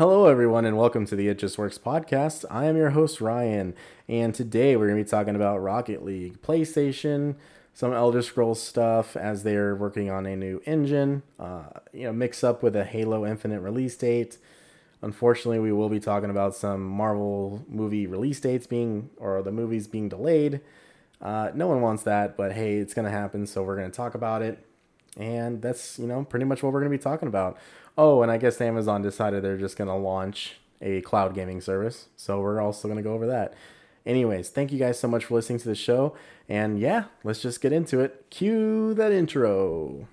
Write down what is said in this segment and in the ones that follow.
Hello, everyone, and welcome to the It Just Works podcast. I am your host, Ryan, and today we're going to be talking about Rocket League, PlayStation, some Elder Scrolls stuff as they're working on a new engine, uh, you know, mix up with a Halo Infinite release date. Unfortunately, we will be talking about some Marvel movie release dates being, or the movies being delayed. Uh, no one wants that, but hey, it's going to happen, so we're going to talk about it. And that's, you know, pretty much what we're going to be talking about. Oh, and I guess Amazon decided they're just going to launch a cloud gaming service. So we're also going to go over that. Anyways, thank you guys so much for listening to the show. And yeah, let's just get into it. Cue that intro.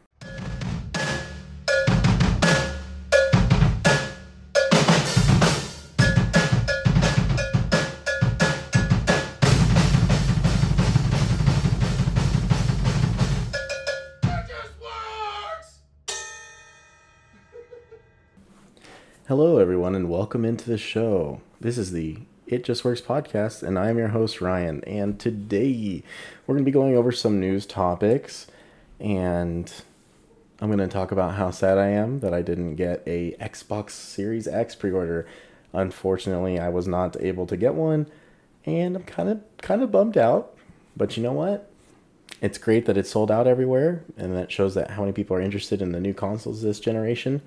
Welcome into the show. This is the It Just Works podcast, and I'm your host, Ryan. And today we're going to be going over some news topics, and I'm going to talk about how sad I am that I didn't get a Xbox Series X pre-order. Unfortunately, I was not able to get one, and I'm kind of kind of bummed out. But you know what? It's great that it's sold out everywhere, and that shows that how many people are interested in the new consoles this generation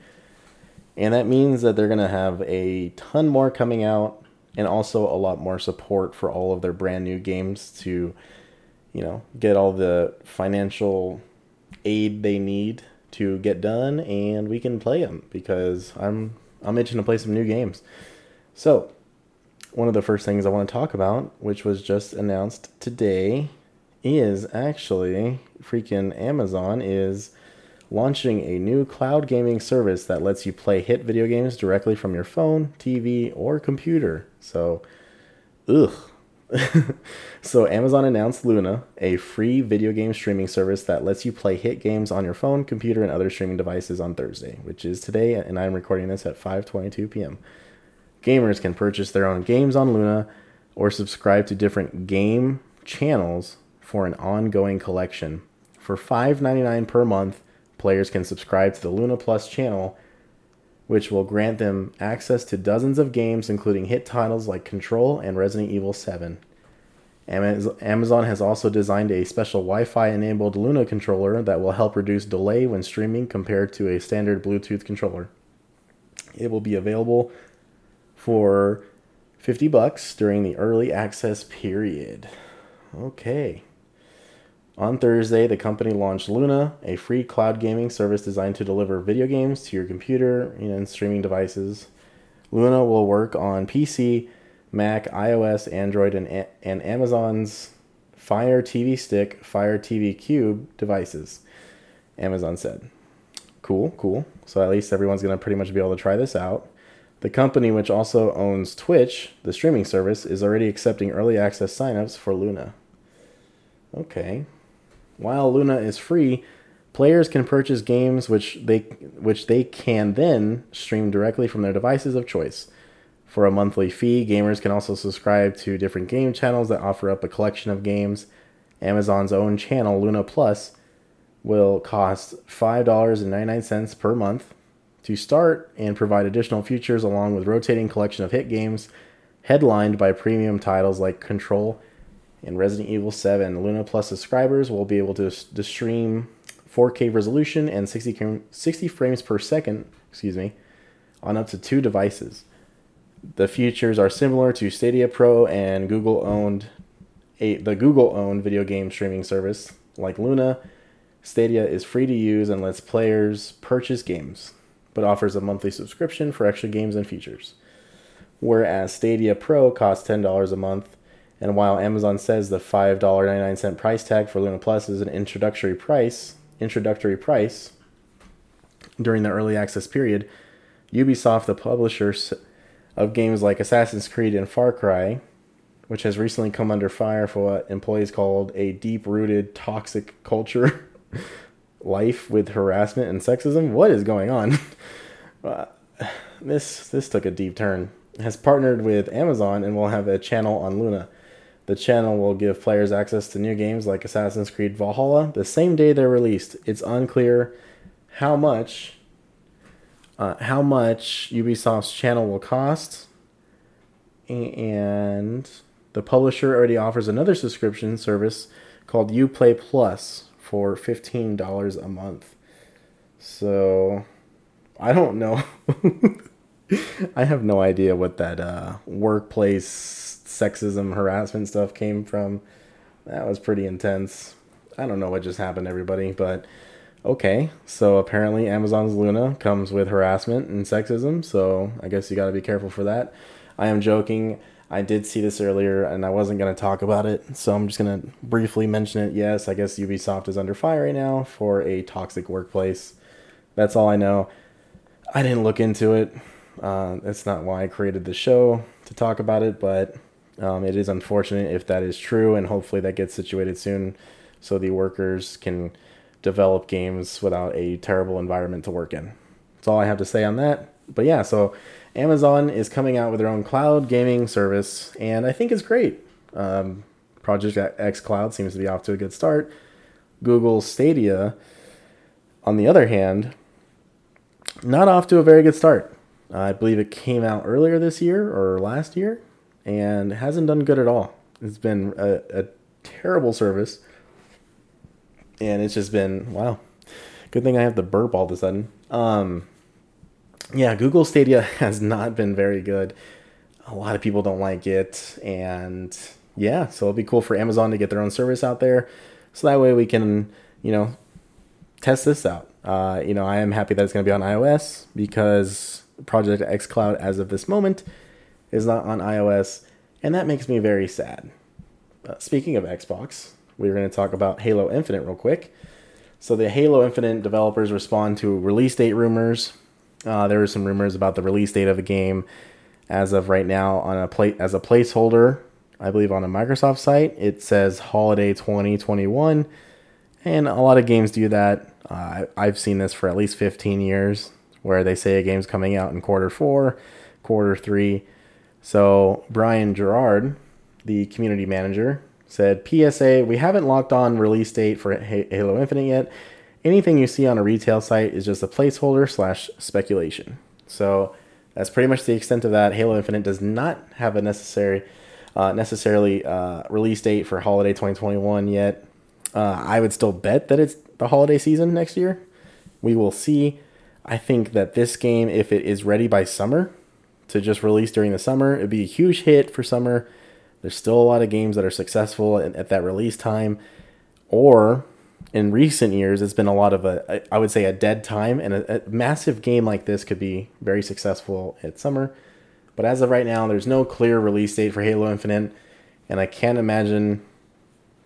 and that means that they're going to have a ton more coming out and also a lot more support for all of their brand new games to, you know, get all the financial aid they need to get done and we can play them because I'm I'm itching to play some new games. So, one of the first things I want to talk about, which was just announced today, is actually freaking Amazon is launching a new cloud gaming service that lets you play hit video games directly from your phone, TV, or computer. So, ugh. so, Amazon announced Luna, a free video game streaming service that lets you play hit games on your phone, computer, and other streaming devices on Thursday, which is today, and I'm recording this at 5:22 p.m. Gamers can purchase their own games on Luna or subscribe to different game channels for an ongoing collection. For $5.99 per month, players can subscribe to the Luna Plus channel, which will grant them access to dozens of games, including hit titles like Control and Resident Evil 7. Amazon has also designed a special Wi Fi enabled Luna controller that will help reduce delay when streaming compared to a standard Bluetooth controller. It will be available for 50 bucks during the early access period. Okay. On Thursday, the company launched Luna, a free cloud gaming service designed to deliver video games to your computer and streaming devices. Luna will work on PC, Mac, iOS, Android, and, and Amazon's Fire TV Stick, Fire TV Cube devices, Amazon said. Cool, cool. So at least everyone's going to pretty much be able to try this out. The company, which also owns Twitch, the streaming service, is already accepting early access signups for Luna. Okay, while Luna is free, players can purchase games which they which they can then stream directly from their devices of choice. For a monthly fee, gamers can also subscribe to different game channels that offer up a collection of games. Amazon's own channel, Luna Plus, will cost $5.99 per month to start and provide additional features along with rotating collection of hit games headlined by premium titles like Control in Resident Evil 7, Luna Plus subscribers will be able to, to stream 4K resolution and 60, 60 frames per second, excuse me, on up to two devices. The features are similar to Stadia Pro and Google owned a, the Google owned video game streaming service like Luna. Stadia is free to use and lets players purchase games, but offers a monthly subscription for extra games and features. Whereas Stadia Pro costs $10 a month and while Amazon says the $5.99 price tag for Luna Plus is an introductory price, introductory price during the early access period, Ubisoft, the publisher of games like Assassin's Creed and Far Cry, which has recently come under fire for what employees called a deep-rooted toxic culture life with harassment and sexism. What is going on? Uh, this this took a deep turn. Has partnered with Amazon and will have a channel on Luna. The channel will give players access to new games like Assassin's Creed Valhalla the same day they're released. It's unclear how much uh, how much Ubisoft's channel will cost, and the publisher already offers another subscription service called UPlay Plus for fifteen dollars a month. So, I don't know. I have no idea what that uh, workplace sexism harassment stuff came from. That was pretty intense. I don't know what just happened, everybody, but okay. So apparently, Amazon's Luna comes with harassment and sexism. So I guess you got to be careful for that. I am joking. I did see this earlier and I wasn't going to talk about it. So I'm just going to briefly mention it. Yes, I guess Ubisoft is under fire right now for a toxic workplace. That's all I know. I didn't look into it. Uh, that's not why I created the show to talk about it, but um, it is unfortunate if that is true, and hopefully that gets situated soon so the workers can develop games without a terrible environment to work in. That's all I have to say on that. But yeah, so Amazon is coming out with their own cloud gaming service, and I think it's great. Um, Project xCloud seems to be off to a good start. Google Stadia, on the other hand, not off to a very good start. I believe it came out earlier this year or last year and hasn't done good at all. It's been a, a terrible service. And it's just been, wow. Good thing I have the burp all of a sudden. Um, yeah, Google Stadia has not been very good. A lot of people don't like it. And yeah, so it'll be cool for Amazon to get their own service out there. So that way we can, you know, test this out. Uh, you know, I am happy that it's going to be on iOS because Project xCloud, as of this moment, is not on iOS, and that makes me very sad. Uh, speaking of Xbox, we're going to talk about Halo Infinite real quick. So, the Halo Infinite developers respond to release date rumors. Uh, there were some rumors about the release date of the game as of right now on a plate as a placeholder. I believe on a Microsoft site, it says holiday 2021, and a lot of games do that. Uh, I've seen this for at least 15 years where they say a game's coming out in quarter four, quarter three. So Brian Jarrard, the community manager, said, PSA, we haven't locked on release date for Halo Infinite yet. Anything you see on a retail site is just a placeholder slash speculation. So that's pretty much the extent of that. Halo Infinite does not have a necessary, uh, necessarily uh, release date for holiday 2021 yet. Uh, I would still bet that it's the holiday season next year. We will see. I think that this game, if it is ready by summer to just release during the summer, it'd be a huge hit for summer. There's still a lot of games that are successful at, at that release time. Or in recent years, it's been a lot of a, I would say, a dead time. And a, a massive game like this could be very successful at summer. But as of right now, there's no clear release date for Halo Infinite. And I can't imagine,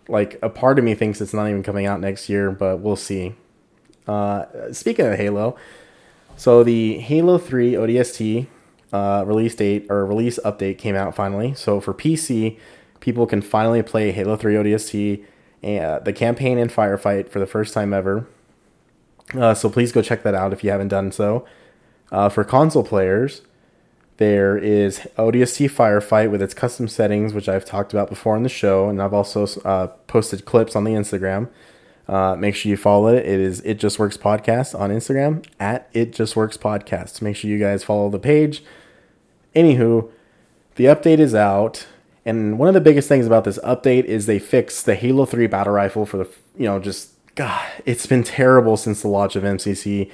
like, a part of me thinks it's not even coming out next year, but we'll see. Uh, speaking of Halo, so the Halo 3 ODST uh, release date or release update came out finally. So for PC, people can finally play Halo 3 ODST, uh, the campaign and firefight for the first time ever. Uh, so please go check that out if you haven't done so. Uh, for console players, there is ODST Firefight with its custom settings, which I've talked about before on the show, and I've also uh, posted clips on the Instagram. Uh, make sure you follow it. It is It Just Works Podcast on Instagram at It Just Works Podcast. Make sure you guys follow the page. Anywho, the update is out, and one of the biggest things about this update is they fixed the Halo 3 battle rifle for the, you know, just, God, it's been terrible since the launch of MCC.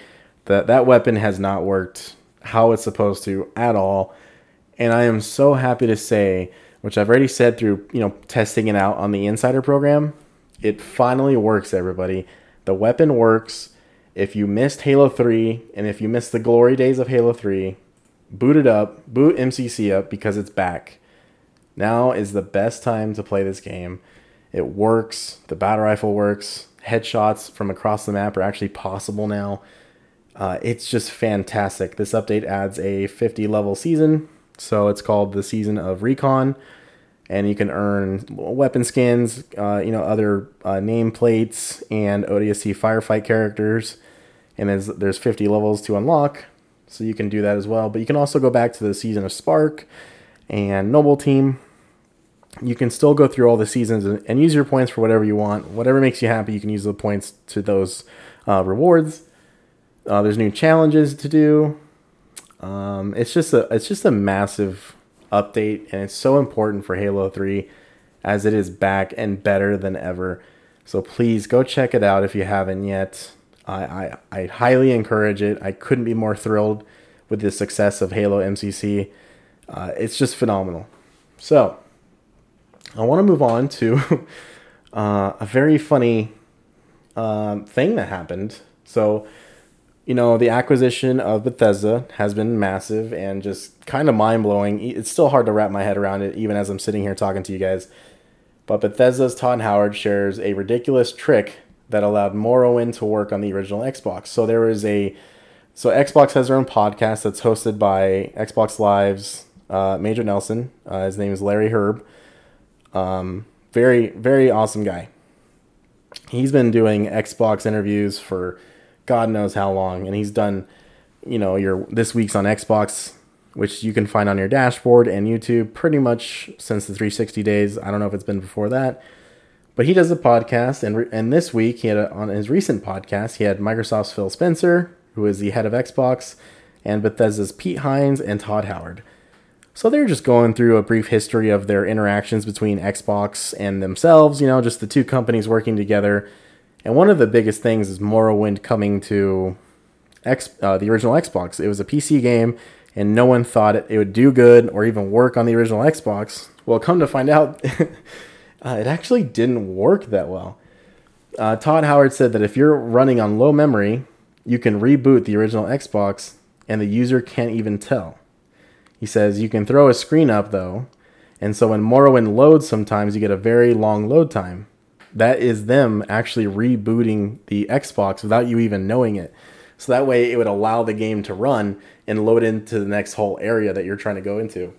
That, that weapon has not worked how it's supposed to at all. And I am so happy to say, which I've already said through, you know, testing it out on the Insider program, it finally works, everybody. The weapon works. If you missed Halo 3 and if you missed the glory days of Halo 3, boot it up, boot MCC up because it's back. Now is the best time to play this game. It works. The battle rifle works. Headshots from across the map are actually possible now. Uh, it's just fantastic. This update adds a 50 level season, so it's called the Season of Recon and you can earn weapon skins, uh, you know, other uh, nameplates and ODST firefight characters. And there's there's 50 levels to unlock, so you can do that as well. But you can also go back to the season of Spark and Noble Team. You can still go through all the seasons and, use your points for whatever you want. Whatever makes you happy, you can use the points to those uh, rewards. Uh, there's new challenges to do. Um, it's just a it's just a massive update, and it's so important for Halo Three, as it is back and better than ever. So please go check it out if you haven't yet. I I, I highly encourage it. I couldn't be more thrilled with the success of Halo MCC. Uh, it's just phenomenal. So I want to move on to uh, a very funny um, thing that happened. So you know, the acquisition of Bethesda has been massive and just kind of mind blowing. It's still hard to wrap my head around it, even as I'm sitting here talking to you guys. But Bethesda's Todd Howard shares a ridiculous trick that allowed Morrowind to work on the original Xbox. So there was a, so Xbox has their own podcast that's hosted by Xbox Live's uh, Major Nelson. Uh, his name is Larry Hryb. Um, very, very awesome guy. He's been doing Xbox interviews for God knows how long, and he's done, you know, your this week's on Xbox, which you can find on your dashboard and YouTube pretty much since the 360 days. I don't know if it's been before that, but he does a podcast, and and this week he had a, on his recent podcast he had Microsoft's Phil Spencer, who is the head of Xbox, and Bethesda's Pete Hines and Todd Howard. So they're just going through a brief history of their interactions between Xbox and themselves, you know, just the two companies working together and one of the biggest things is Morrowind coming to X, uh, the original Xbox. It was a PC game, and no one thought it, it would do good or even work on the original Xbox. Well, come to find out, uh, it actually didn't work that well. Uh, Todd Howard said that if you're running on low memory, you can reboot the original Xbox, and the user can't even tell. He says you can throw a screen up though, and so when Morrowind loads, sometimes you get a very long load time that is them actually rebooting the Xbox without you even knowing it. So that way it would allow the game to run and load into the next whole area that you're trying to go into.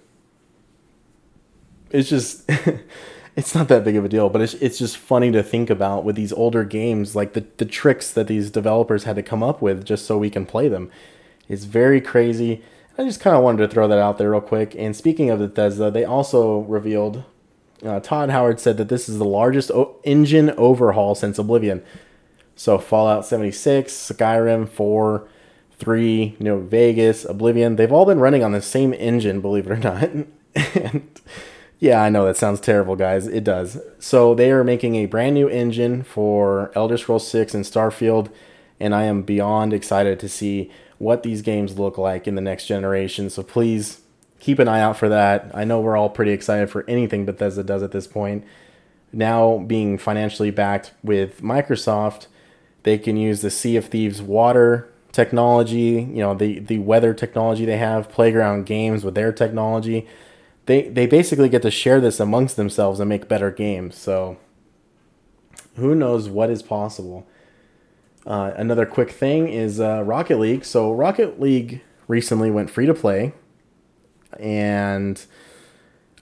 It's just it's not that big of a deal, but it's it's just funny to think about with these older games like the the tricks that these developers had to come up with just so we can play them. It's very crazy. I just kind of wanted to throw that out there real quick. And speaking of Bethesda, they also revealed uh, Todd Howard said that this is the largest o- engine overhaul since Oblivion. So Fallout 76, Skyrim 4, 3, you know, Vegas, Oblivion, they've all been running on the same engine, believe it or not. and yeah, I know that sounds terrible, guys. It does. So they are making a brand new engine for Elder Scrolls 6 and Starfield, and I am beyond excited to see what these games look like in the next generation. So please keep an eye out for that. I know we're all pretty excited for anything Bethesda does at this point. Now being financially backed with Microsoft, they can use the Sea of Thieves water technology, you know, the the weather technology they have, playground games with their technology. They they basically get to share this amongst themselves and make better games. So who knows what is possible. Uh, another quick thing is uh, Rocket League. So Rocket League recently went free to play and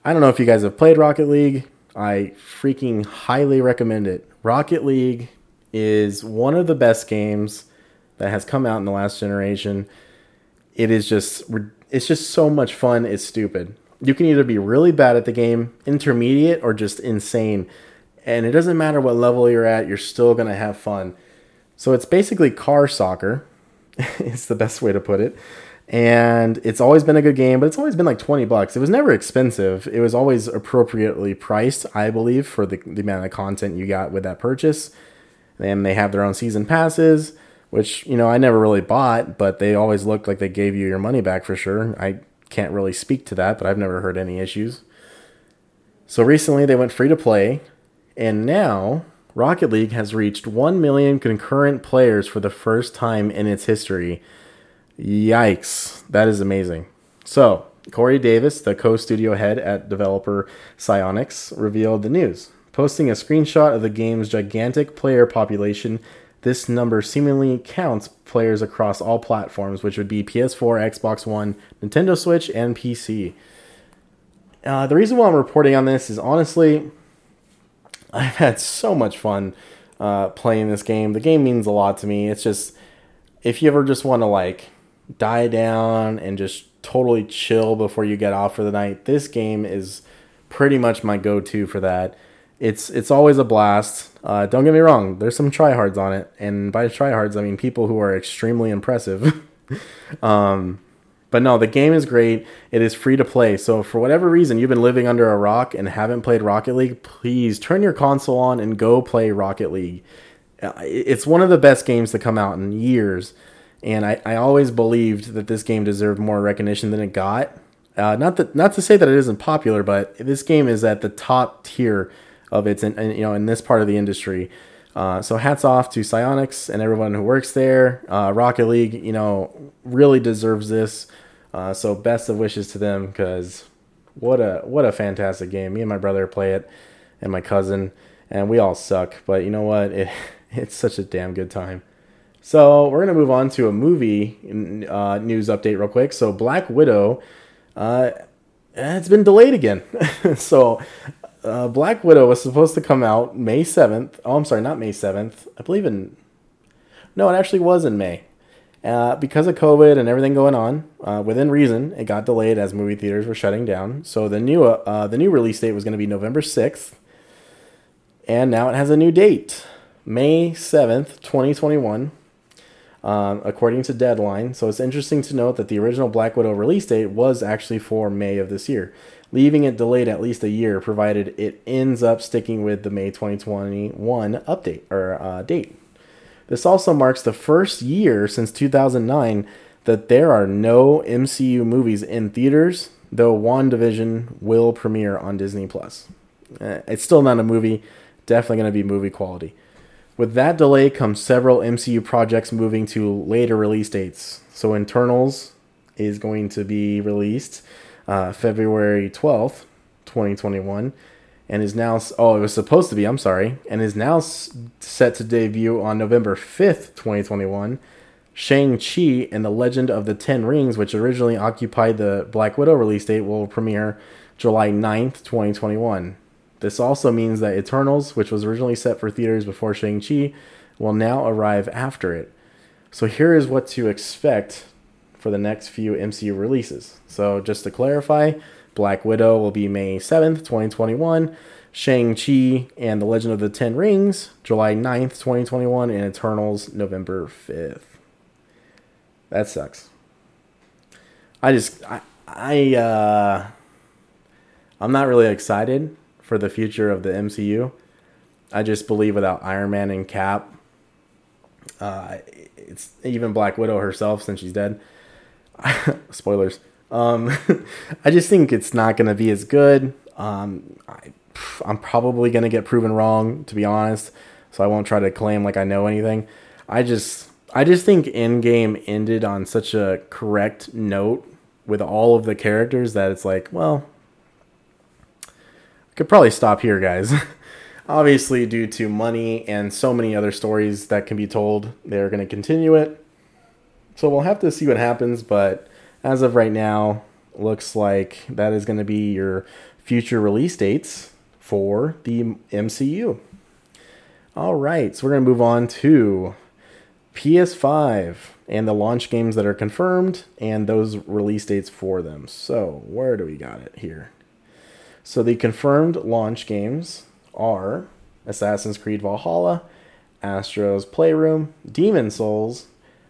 I don't know if you guys have played Rocket League. I freaking highly recommend it. Rocket League is one of the best games that has come out in the last generation. It is just it's just so much fun. It's stupid. You can either be really bad at the game, intermediate, or just insane. And it doesn't matter what level you're at, you're still going to have fun. So it's basically car soccer. it's the best way to put it and it's always been a good game, but it's always been like 20 bucks. It was never expensive. It was always appropriately priced, I believe, for the, the amount of content you got with that purchase. And they have their own season passes, which, you know, I never really bought, but they always looked like they gave you your money back for sure. I can't really speak to that, but I've never heard any issues. So recently they went free to play, and now Rocket League has reached 1 million concurrent players for the first time in its history Yikes. That is amazing. So, Corey Davis, the co studio head at developer Psyonix, revealed the news. Posting a screenshot of the game's gigantic player population, this number seemingly counts players across all platforms, which would be PS4, Xbox One, Nintendo Switch, and PC. Uh, the reason why I'm reporting on this is honestly, I've had so much fun uh, playing this game. The game means a lot to me. It's just, if you ever just want to like die down and just totally chill before you get off for the night, this game is pretty much my go-to for that. It's it's always a blast. Uh, don't get me wrong, there's some tryhards on it, and by tryhards I mean people who are extremely impressive. um, But no, the game is great. It is free to play. So for whatever reason you've been living under a rock and haven't played Rocket League, please turn your console on and go play Rocket League. Uh, it's one of the best games to come out in years. And I, I always believed that this game deserved more recognition than it got. Uh, not that not to say that it isn't popular, but this game is at the top tier of its in, you know in this part of the industry. Uh, so hats off to Psyonix and everyone who works there. Uh, Rocket League, you know, really deserves this. Uh, so best of wishes to them because what a what a fantastic game. Me and my brother play it, and my cousin, and we all suck. But you know what? It, it's such a damn good time. So we're gonna move on to a movie uh, news update real quick. So Black Widow, uh, it's been delayed again. so uh, Black Widow was supposed to come out May 7th. Oh, I'm sorry, not May 7th. I believe in. No, it actually was in May. Uh, because of COVID and everything going on, uh, within reason, it got delayed as movie theaters were shutting down. So the new uh, the new release date was going to be November 6th. And now it has a new date May 7th, 2021. Um, according to Deadline. So it's interesting to note that the original Black Widow release date was actually for May of this year leaving it delayed at least a year, provided it ends up sticking with the May 2021 update or uh, date. This also marks the first year since 2009 that there are no MCU movies in theaters, though WandaVision will premiere on Disney Plus. Uh, it's still not a movie, definitely going to be movie quality. With that delay comes several MCU projects moving to later release dates. So Eternals is going to be released uh, February 12th, 2021, and is now, oh, it was supposed to be, I'm sorry, and is now set to debut on November 5th, 2021. Shang-Chi and the Legend of the Ten Rings, which originally occupied the Black Widow release date, will premiere July 9th, 2021. This also means that Eternals, which was originally set for theaters before Shang-Chi, will now arrive after it. So here is what to expect for the next few MCU releases. So just to clarify, Black Widow will be May 7th, 2021. Shang-Chi and the Legend of the Ten Rings, July 9th, 2021, and Eternals, November 5th. That sucks. I just, I, I, uh, I'm not really excited for the future of the MCU. I just believe without Iron Man and Cap, uh, it's even Black Widow herself, since she's dead, spoilers. Um, I just think it's not going to be as good. Um, I, I'm probably going to get proven wrong, to be honest. So I won't try to claim like I know anything. I just, I just think Endgame ended on such a correct note with all of the characters that it's like, well, could probably stop here, guys. Obviously, due to money and so many other stories that can be told, they're going to continue it. So we'll have to see what happens, but as of right now, looks like that is going to be your future release dates for the MCU. All right, so we're going to move on to PS5 and the launch games that are confirmed and those release dates for them. So, where do we got it here? So, the confirmed launch games are Assassin's Creed Valhalla, Astro's Playroom, Demon's Souls,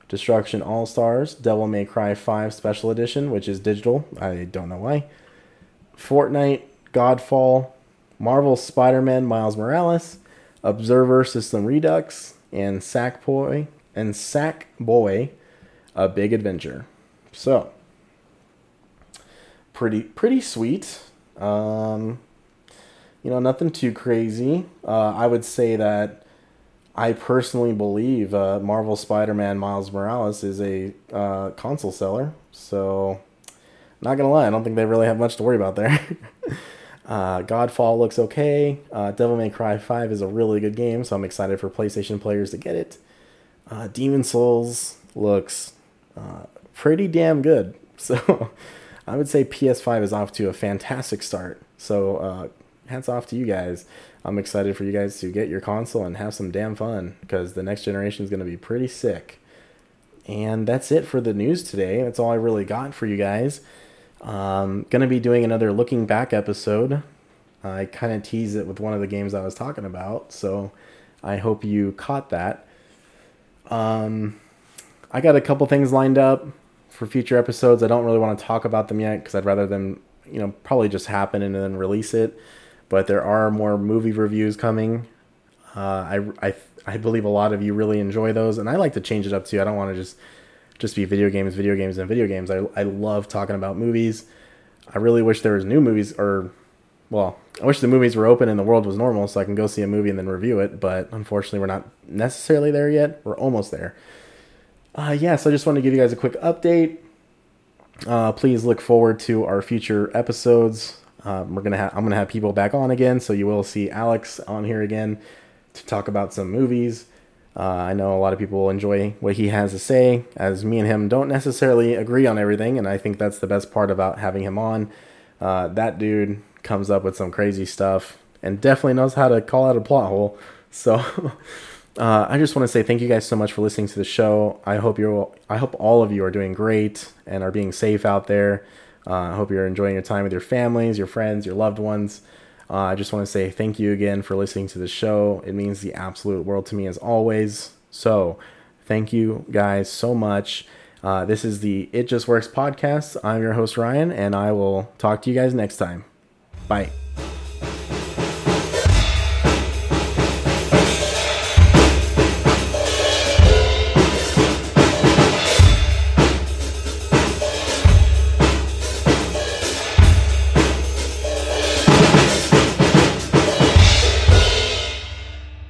Destruction All Stars, Devil May Cry 5 Special Edition, which is digital. I don't know why. Fortnite, Godfall, Marvel Spider Man Miles Morales, Observer System Redux, and Sackboy and Sackboy A Big Adventure. So pretty pretty sweet. Um, you know, nothing too crazy. Uh, I would say that I personally believe uh, Marvel Spider-Man Miles Morales is a uh, console seller. So, not gonna lie, I don't think they really have much to worry about there. uh, Godfall looks okay. Uh, Devil May Cry 5 is a really good game, so I'm excited for PlayStation players to get it. Uh, Demon's Souls looks uh, pretty damn good. So, I would say PS5 is off to a fantastic start. So, hats off to you guys. I'm excited for you guys to get your console and have some damn fun because the next generation is going to be pretty sick. And that's it for the news today. That's all I really got for you guys. Um, going to be doing another looking back episode. I kind of teased it with one of the games I was talking about, so I hope you caught that. Um, I got a couple things lined up for future episodes. I don't really want to talk about them yet because I'd rather them, you know, probably just happen and then release it. But there are more movie reviews coming. Uh, I, I, I believe a lot of you really enjoy those, and I like to change it up too. I don't want to just just be video games, video games, and video games. I, I love talking about movies. I really wish there was new movies, or well, I wish the movies were open and the world was normal, so I can go see a movie and then review it. But unfortunately, we're not necessarily there yet. We're almost there. Uh, yeah, so I just wanted to give you guys a quick update. Uh, please look forward to our future episodes. Um, we're gonna have I'm gonna have people back on again, so you will see Alex on here again to talk about some movies. Uh, I know a lot of people enjoy what he has to say, as me and him don't necessarily agree on everything, and I think that's the best part about having him on. Uh, that dude comes up with some crazy stuff and definitely knows how to call out a plot hole. So uh, I just want to say thank you guys so much for listening to the show. I hope you're I hope all of you are doing great and are being safe out there. Uh, I hope you're enjoying your time with your families, your friends, your loved ones. Uh, I just want to say thank you again for listening to the show. It means the absolute world to me as always. So, thank you guys so much. Uh, this is the It Just Works podcast. I'm your host, Ryan, and I will talk to you guys next time. Bye.